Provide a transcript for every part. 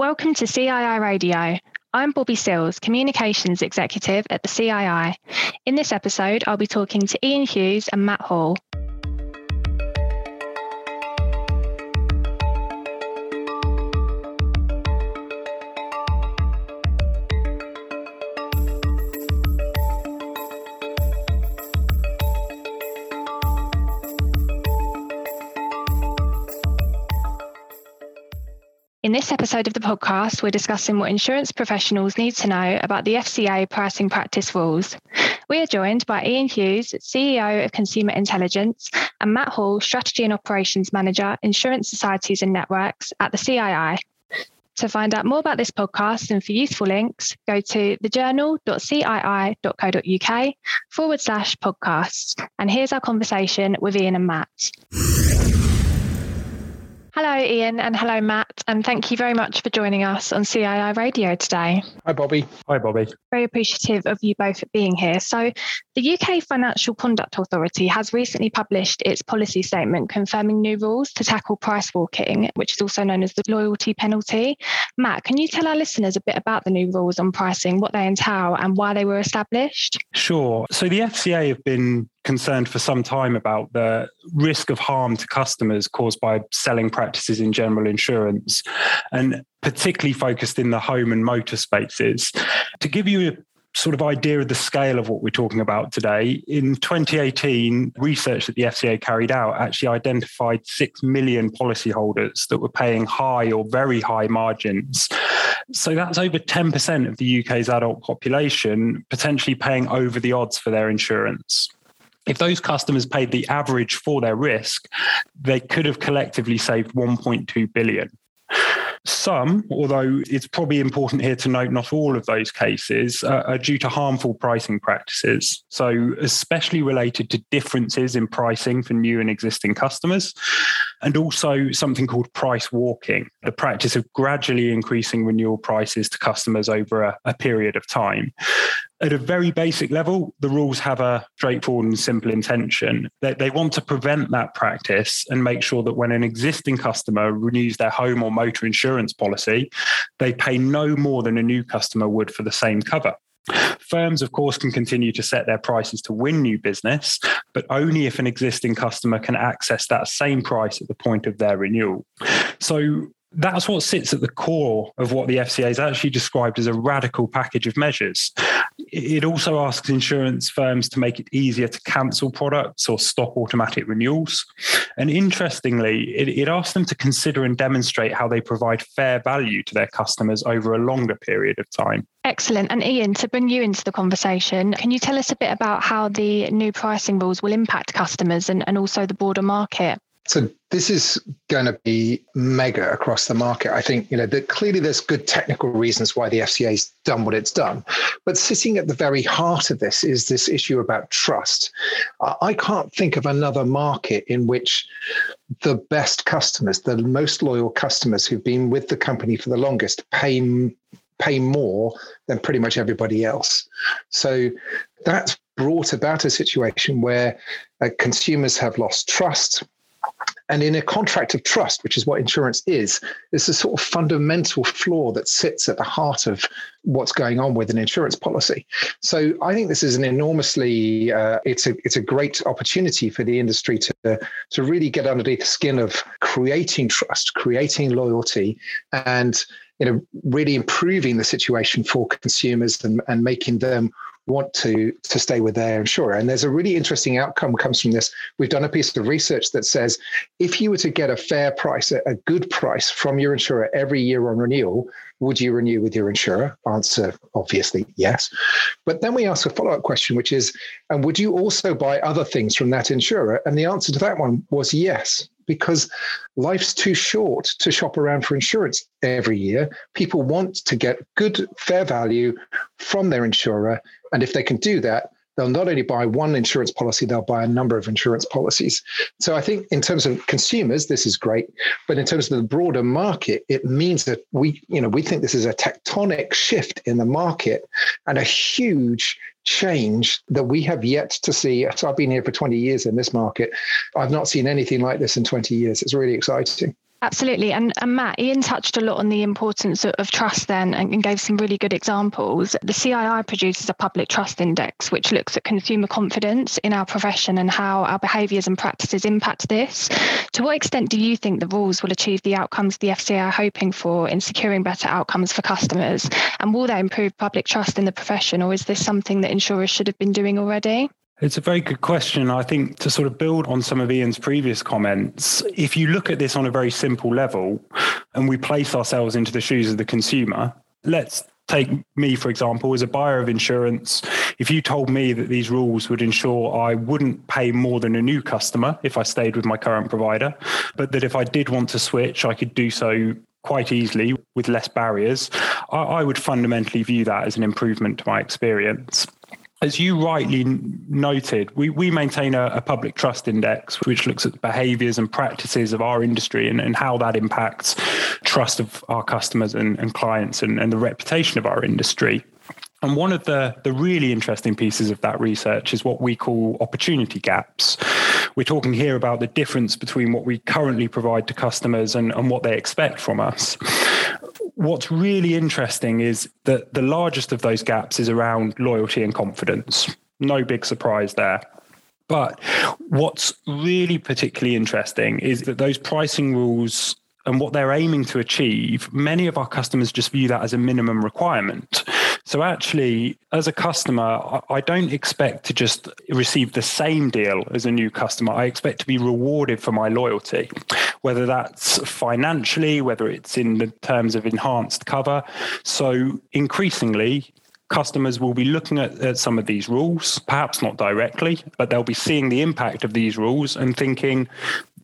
Welcome to CII Radio. I'm Bobby Sills, Communications Executive at the CII. In this episode, I'll be talking to Ian Hughes and Matt Hall. In this episode of the podcast, we're discussing what insurance professionals need to know about the FCA pricing practice rules. We are joined by Ian Hughes, CEO of Consumer Intelligence, and Matt Hall, Strategy and Operations Manager, Insurance Societies and Networks at the CII. To find out more about this podcast and for useful links, go to thejournal.cii.co.uk forward slash podcasts. And here's our conversation with Ian and Matt. Hello, Ian, and hello, Matt, and thank you very much for joining us on CII Radio today. Hi, Bobby. Hi, Bobby. Very appreciative of you both being here. So, the UK Financial Conduct Authority has recently published its policy statement confirming new rules to tackle price walking, which is also known as the loyalty penalty. Matt, can you tell our listeners a bit about the new rules on pricing, what they entail, and why they were established? Sure. So, the FCA have been concerned for some time about the risk of harm to customers caused by selling practices in general insurance and particularly focused in the home and motor spaces. To give you a sort of idea of the scale of what we're talking about today, in 2018, research that the FCA carried out actually identified 6 million policyholders that were paying high or very high margins. So that's over 10% of the UK's adult population potentially paying over the odds for their insurance if those customers paid the average for their risk, they could have collectively saved 1.2 billion. Some, although it's probably important here to note not all of those cases, uh, are due to harmful pricing practices. So, especially related to differences in pricing for new and existing customers, and also something called price walking, the practice of gradually increasing renewal prices to customers over a, a period of time at a very basic level, the rules have a straightforward and simple intention. They, they want to prevent that practice and make sure that when an existing customer renews their home or motor insurance policy, they pay no more than a new customer would for the same cover. Firms, of course, can continue to set their prices to win new business, but only if an existing customer can access that same price at the point of their renewal. So, that's what sits at the core of what the FCA has actually described as a radical package of measures. It also asks insurance firms to make it easier to cancel products or stop automatic renewals. And interestingly, it, it asks them to consider and demonstrate how they provide fair value to their customers over a longer period of time. Excellent. And Ian, to bring you into the conversation, can you tell us a bit about how the new pricing rules will impact customers and, and also the broader market? So this is going to be mega across the market. I think you know that clearly there's good technical reasons why the FCA's done what it's done, but sitting at the very heart of this is this issue about trust. I can't think of another market in which the best customers, the most loyal customers who've been with the company for the longest, pay pay more than pretty much everybody else. So that's brought about a situation where uh, consumers have lost trust and in a contract of trust, which is what insurance is, there's a sort of fundamental flaw that sits at the heart of what's going on with an insurance policy. So I think this is an enormously uh, it's a it's a great opportunity for the industry to to really get underneath the skin of creating trust, creating loyalty, and you know really improving the situation for consumers and, and making them want to to stay with their insurer. And there's a really interesting outcome comes from this. We've done a piece of research that says if you were to get a fair price, a, good price from your insurer every year on renewal, would you renew with your insurer? Answer obviously yes. But then we ask a follow-up question, which is, and would you also buy other things from that insurer? And the answer to that one was yes because life's too short to shop around for insurance every year. People want to get good, fair value from their insurer. And if they can do that, they'll not only buy one insurance policy, they'll buy a number of insurance policies. So I think in terms of consumers, this is great. But in terms of the broader market, it means that we, you know, we think this is a tectonic shift in the market and a huge change that we have yet to see. So I've been here for 20 years in this market. I've not seen anything like this in 20 years. It's really exciting. Absolutely. And, and Matt, Ian touched a lot on the importance of, of trust then and, and, gave some really good examples. The CII produces a public trust index, which looks at consumer confidence in our profession and how our behaviours and practices impact this. To what extent do you think the rules will achieve the outcomes the FCA are hoping for in securing better outcomes for customers? And will they improve public trust in the profession, or is this something that insurers should have been doing already? It's a very good question. I think to sort of build on some of Ian's previous comments, if you look at this on a very simple level and we place ourselves into the shoes of the consumer, let's take me, for example, as a buyer of insurance. If you told me that these rules would ensure I wouldn't pay more than a new customer if I stayed with my current provider, but that if I did want to switch, I could do so quite easily with less barriers, I, I would fundamentally view that as an improvement to my experience as you rightly noted, we, we maintain a, a, public trust index, which looks at the behaviors and practices of our industry and, and how that impacts trust of our customers and, and clients and, and the reputation of our industry. And one of the, the really interesting pieces of that research is what we call opportunity gaps. We're talking here about the difference between what we currently provide to customers and, and what they expect from us what's really interesting is that the largest of those gaps is around loyalty and confidence. No big surprise there. But what's really particularly interesting is that those pricing rules and what they're aiming to achieve, many of our customers just view that as a minimum requirement. So, actually, as a customer, I don't expect to just receive the same deal as a new customer. I expect to be rewarded for my loyalty, whether that's financially, whether it's in the terms of enhanced cover. So, increasingly, customers will be looking at, at, some of these rules, perhaps not directly, but they'll be seeing the impact of these rules and thinking,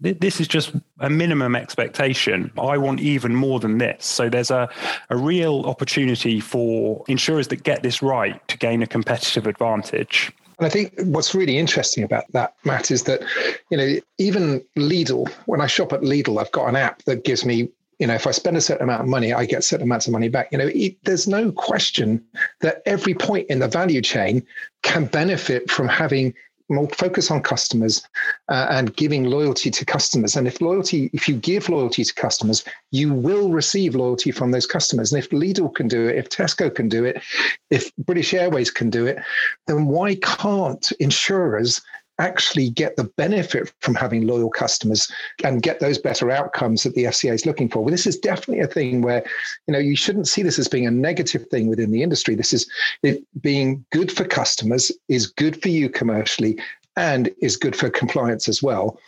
this is just a minimum expectation. I want even more than this. So there's a, a real opportunity for insurers that get this right to gain a competitive advantage. And I think what's really interesting about that, Matt, is that, you know, even Lidl, when I shop at Lidl, I've got an app that gives me, you know, if I spend a certain amount of money, I get certain amounts of money back. You know, it, there's no question that every point in the value chain can benefit from having more focus on customers uh, and giving loyalty to customers. And if loyalty, if you give loyalty to customers, you will receive loyalty from those customers. And if Lidl can do it, if Tesco can do it, if British Airways can do it, then why can't insurers actually get the benefit from having loyal customers and get those better outcomes that the FCA is looking for. Well, this is definitely a thing where, you know, you shouldn't see this as being a negative thing within the industry. This is it being good for customers, is good for you commercially, and is good for compliance as well.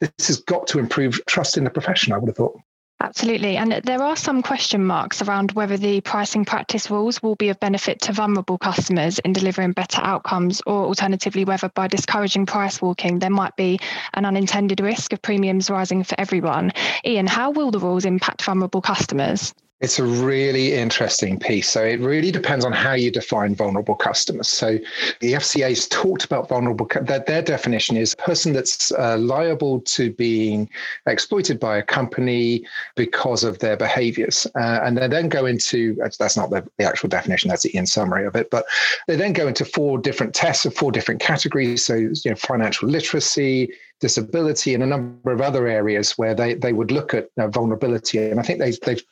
This has got to improve trust in the profession, I would have thought. Absolutely. And there are some question marks around whether the pricing practice rules will be of benefit to vulnerable customers in delivering better outcomes, or alternatively, whether by discouraging price walking, there might be an unintended risk of premiums rising for everyone. Ian, how will the rules impact vulnerable customers? It's a really interesting piece. So it really depends on how you define vulnerable customers. So the FCA's talked about vulnerable, that their definition is a person that's uh, liable to being exploited by a company because of their behaviors. Uh, and they then go into, that's not the, the actual definition, that's the in summary of it, but they then go into four different tests of four different categories. So, you know, financial literacy, disability, and a number of other areas where they, they would look at uh, vulnerability. And I think they, they've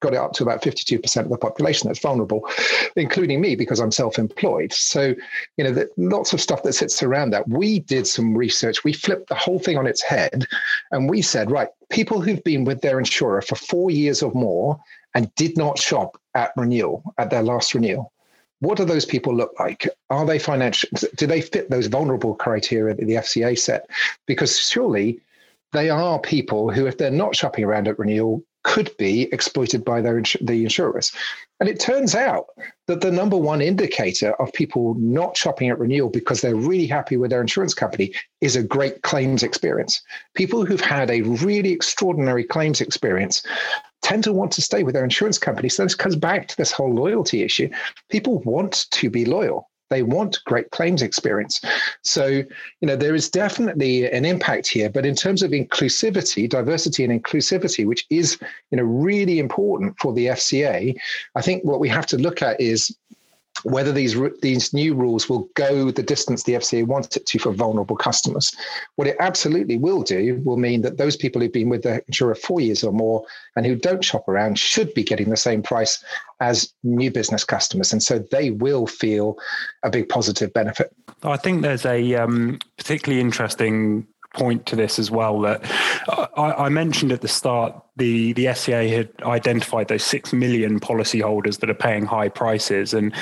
got it up to about 52% of the population that's vulnerable, including me because I'm self employed. So, you know, lots of stuff that sits around that. We did some research, we flipped the whole thing on its head, and we said, right, people who've been with their insurer for four years or more and did not shop at renewal, at their last renewal. What do those people look like? Are they financial? Do they fit those vulnerable criteria that the FCA set? Because surely they are people who, if they're not shopping around at renewal, could be exploited by their the insurers. And it turns out that the number one indicator of people not shopping at renewal because they're really happy with their insurance company is a great claims experience. People who've had a really extraordinary claims experience tend to want to stay with their insurance company. So this comes back to this whole loyalty issue. People want to be loyal. They want great claims experience. So, you know, there is definitely an impact here. But in terms of inclusivity, diversity and inclusivity, which is, you know, really important for the FCA, I think what we have to look at is whether these these new rules will go the distance the FCA wants it to for vulnerable customers. What it absolutely will do will mean that those people who've been with the insurer four years or more and who don't shop around should be getting the same price as new business customers, and so they will feel a big positive benefit. I think there's a um, particularly interesting point to this as well that I, I, mentioned at the start the the FCA had identified those six million policyholders that are paying high prices, and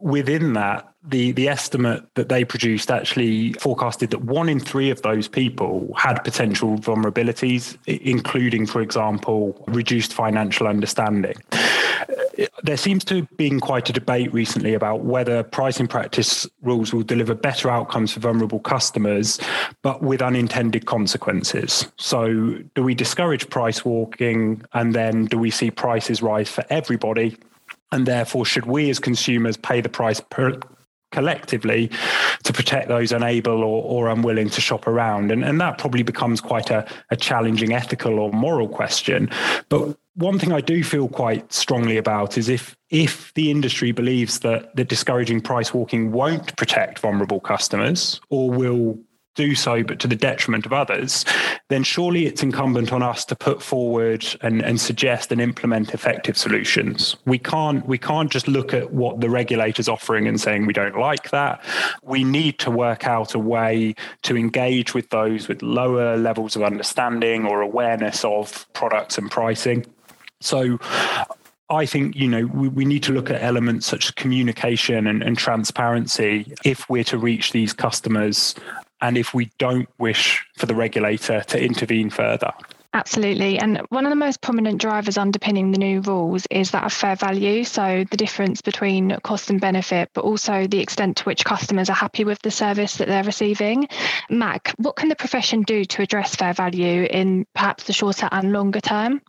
within that, the the estimate that they produced actually forecasted that one in three of those people had potential vulnerabilities, including, for example, reduced financial understanding there seems to have been quite a debate recently about whether pricing practice rules will deliver better outcomes for vulnerable customers, but with unintended consequences. So, do we discourage price walking and then do we see prices rise for everybody? And therefore, should we as consumers pay the price per, collectively to protect those unable or, or unwilling to shop around. And, and that probably becomes quite a, a challenging ethical or moral question. But one thing I do feel quite strongly about is if if the industry believes that the discouraging price walking won't protect vulnerable customers or will do so, but to the detriment of others, then surely it's incumbent on us to put forward and, and suggest and implement effective solutions. We can't we can't just look at what the regulator's offering and saying we don't like that. We need to work out a way to engage with those with lower levels of understanding or awareness of products and pricing. So I think you know we, we, need to look at elements such as communication and, and, transparency if we're to reach these customers and if we don't wish for the regulator to intervene further. Absolutely. And one of the most prominent drivers underpinning the new rules is that of fair value. So the difference between cost and benefit, but also the extent to which customers are happy with the service that they're receiving. Matt, what can the profession do to address fair value in perhaps the shorter and longer term?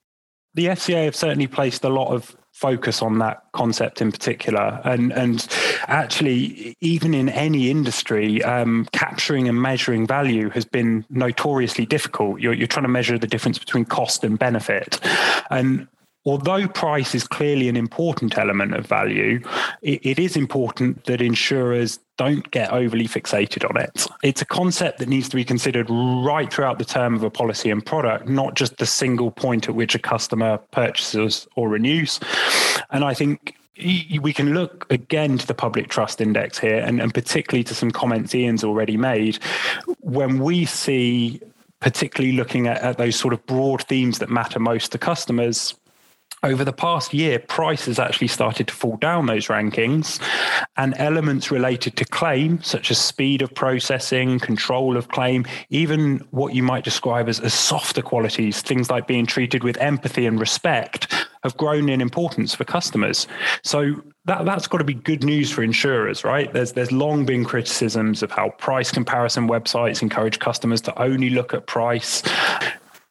The FCA have certainly placed a lot of focus on that concept in particular. And and actually, even in any industry, um, capturing and measuring value has been notoriously difficult. You're, you're trying to measure the difference between cost and benefit, and although price is clearly an important element of value, it, it is important that insurers don't get overly fixated on it. It's a concept that needs to be considered right throughout the term of a policy and product, not just the single point at which a customer purchases or renews. And I think we can look again to the public trust index here and, and particularly to some comments Ian's already made. When we see particularly looking at, at, those sort of broad themes that matter most to customers, over the past year, price has actually started to fall down those rankings, and elements related to claim, such as speed of processing, control of claim, even what you might describe as, as softer qualities, things like being treated with empathy and respect, have grown in importance for customers. So that, that's got to be good news for insurers, right? There's there's long been criticisms of how price comparison websites encourage customers to only look at price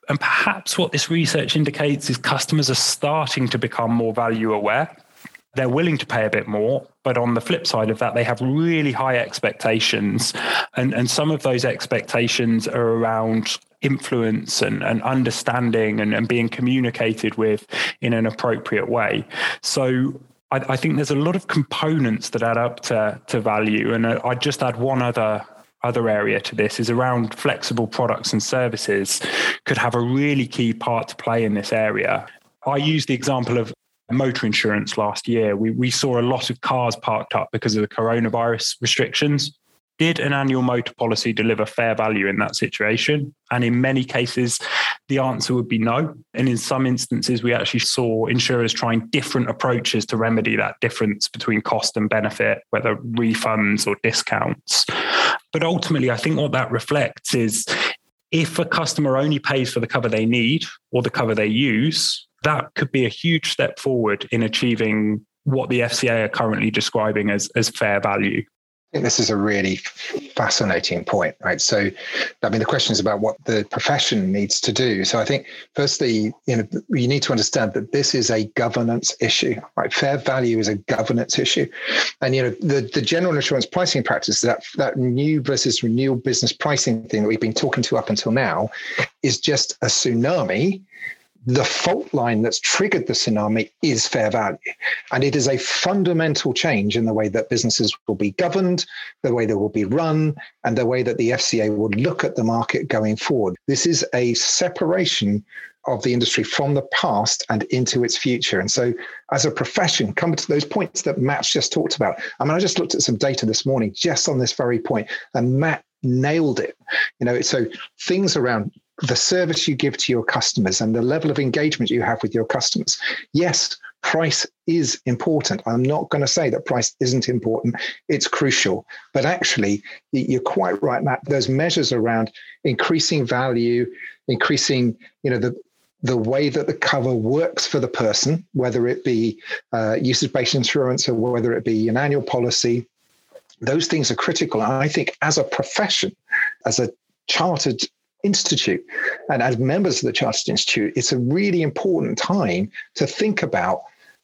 and perhaps what this research indicates is customers are starting to become more value aware. They're willing to pay a bit more, but on the flip side of that, they have really high expectations. And, and some of those expectations are around influence and, and understanding and, and being communicated with in an appropriate way. So I, I, think there's a lot of components that add up to, to value. And uh, I'd just add one other other area to this is around flexible products and services could have a really key part to play in this area. I use the example of motor insurance last year. We, we saw a lot of cars parked up because of the coronavirus restrictions. Did an annual motor policy deliver fair value in that situation? And in many cases, the answer would be no. And in some instances, we actually saw insurers trying different approaches to remedy that difference between cost and benefit, whether refunds or discounts. But ultimately, I think what that reflects is if a customer only pays for the cover they need or the cover they use, that could be a huge step forward in achieving what the FCA are currently describing as, as fair value this is a really fascinating point, right? So, I mean, the question is about what the profession needs to do. So, I think firstly, you know, you need to understand that this is a governance issue, right? Fair value is a governance issue, and you know, the the general insurance pricing practice that that new versus renewal business pricing thing that we've been talking to up until now is just a tsunami the fault line that's triggered the tsunami is fair value. And it is a fundamental change in the way that businesses will be governed, the way they will be run, and the way that the FCA will look at the market going forward. This is a separation of the industry from the past and into its future. And so, as a profession, coming to those points that Matt's just talked about. I mean, I just looked at some data this morning just on this very point, and Matt nailed it. You know, so things around the service you give to your customers and the level of engagement you have with your customers. Yes, price is important. I'm not going to say that price isn't important. It's crucial. But actually, you're quite right, Matt. There's measures around increasing value, increasing, you know, the the way that the cover works for the person, whether it be uh, usage-based insurance or whether it be an annual policy, those things are critical. And I think as a profession, as a chartered institute. And as members of the chartered institute it's a really important time to think about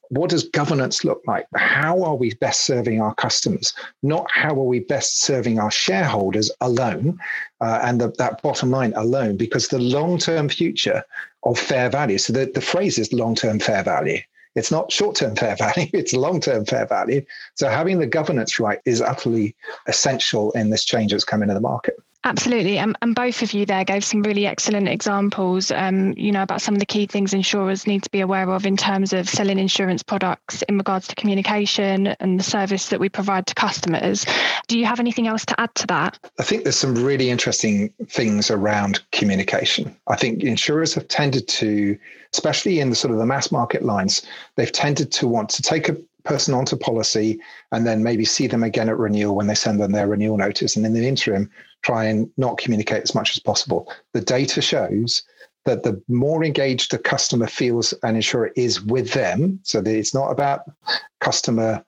what does governance look like? How are we best serving our customers? Not how are we best serving our shareholders alone uh, and the, that bottom line alone because the long-term future of fair value so the, the phrase is long-term fair value. It's not short-term fair value it's long-term fair value. So having the governance right is utterly essential in this change that's coming to the market Absolutely, and, and both of you there gave some really excellent examples. Um, you know about some of the key things insurers need to be aware of in terms of selling insurance products in regards to communication and the service that we provide to customers. Do you have anything else to add to that? I think there's some really interesting things around communication. I think insurers have tended to, especially in the sort of the mass market lines, they've tended to want to take a person onto policy and then maybe see them again at renewal when they send them their renewal notice. And in the interim, try and not communicate as much as possible. The data shows that the more engaged the customer feels an insurer is with them, so that it's not about customer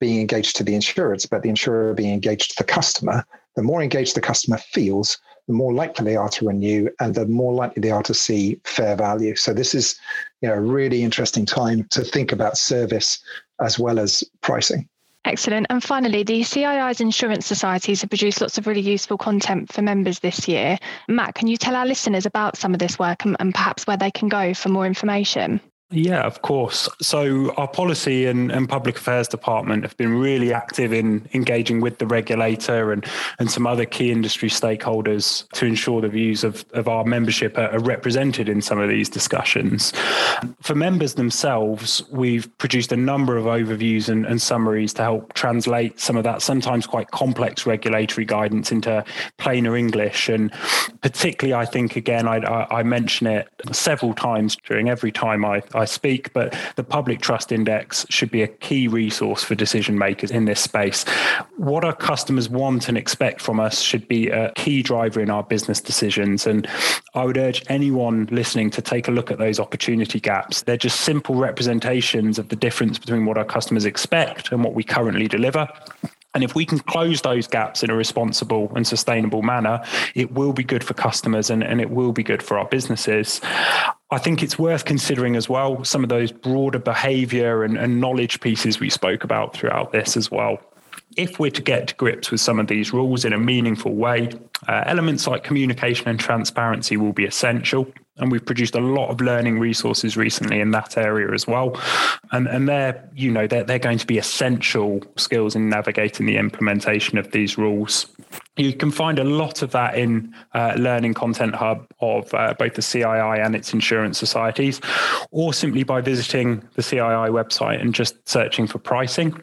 being engaged to the insurer, but the insurer being engaged to the customer. The more engaged the customer feels, the more likely they are to renew and the more likely they are to see fair value. So this is you know, a really interesting time to think about service as well as pricing. Excellent. And finally, the CII's insurance societies have produced lots of really useful content for members this year. Matt, can you tell our listeners about some of this work and, and perhaps where they can go for more information? Yeah, of course. So, our policy and, and public affairs department have been really active in engaging with the regulator and, and some other key industry stakeholders to ensure the views of, of our membership are, are represented in some of these discussions. For members themselves, we've produced a number of overviews and, and summaries to help translate some of that sometimes quite complex regulatory guidance into plainer English. And particularly, I think, again, I, I, I mention it several times during every time I I speak, but the Public Trust Index should be a key resource for decision makers in this space. What our customers want and expect from us should be a key driver in our business decisions. And I would urge anyone listening to take a look at those opportunity gaps. They're just simple representations of the difference between what our customers expect and what we currently deliver. And if we can close those gaps in a responsible and sustainable manner, it will be good for customers and, and it will be good for our businesses. I think it's worth considering as well some of those broader behavior and, and knowledge pieces we spoke about throughout this as well if we're to get to grips with some of these rules in a meaningful way, uh, elements like communication and transparency will be essential. And we've produced a lot of learning resources recently in that area as well. And, and they're, you know, they're, they're going to be essential skills in navigating the implementation of these rules. You can find a lot of that in uh, Learning Content Hub of uh, both the CII and its insurance societies, or simply by visiting the CII website and just searching for pricing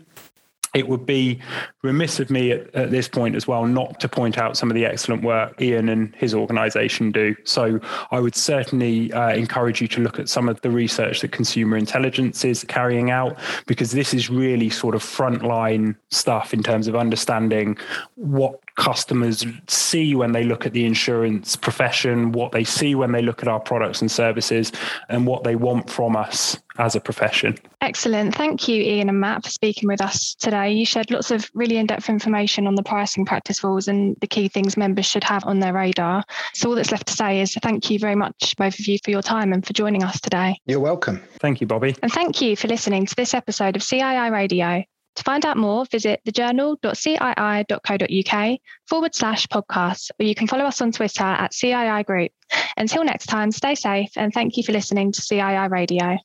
it would be remiss of me at, at, this point as well not to point out some of the excellent work Ian and his organization do. So I would certainly uh, encourage you to look at some of the research that consumer intelligence is carrying out, because this is really sort of frontline stuff in terms of understanding what customers see when they look at the insurance profession, what they see when they look at our products and services, and what they want from us as a profession. Excellent. Thank you, Ian and Matt, for speaking with us today. You shared lots of really in depth information on the pricing practice rules and the key things members should have on their radar. So, all that's left to say is thank you very much, both of you, for your time and for joining us today. You're welcome. Thank you, Bobby. And thank you for listening to this episode of CII Radio. To find out more, visit thejournal.cii.co.uk forward slash podcast, or you can follow us on Twitter at CII Group. Until next time, stay safe and thank you for listening to CII Radio.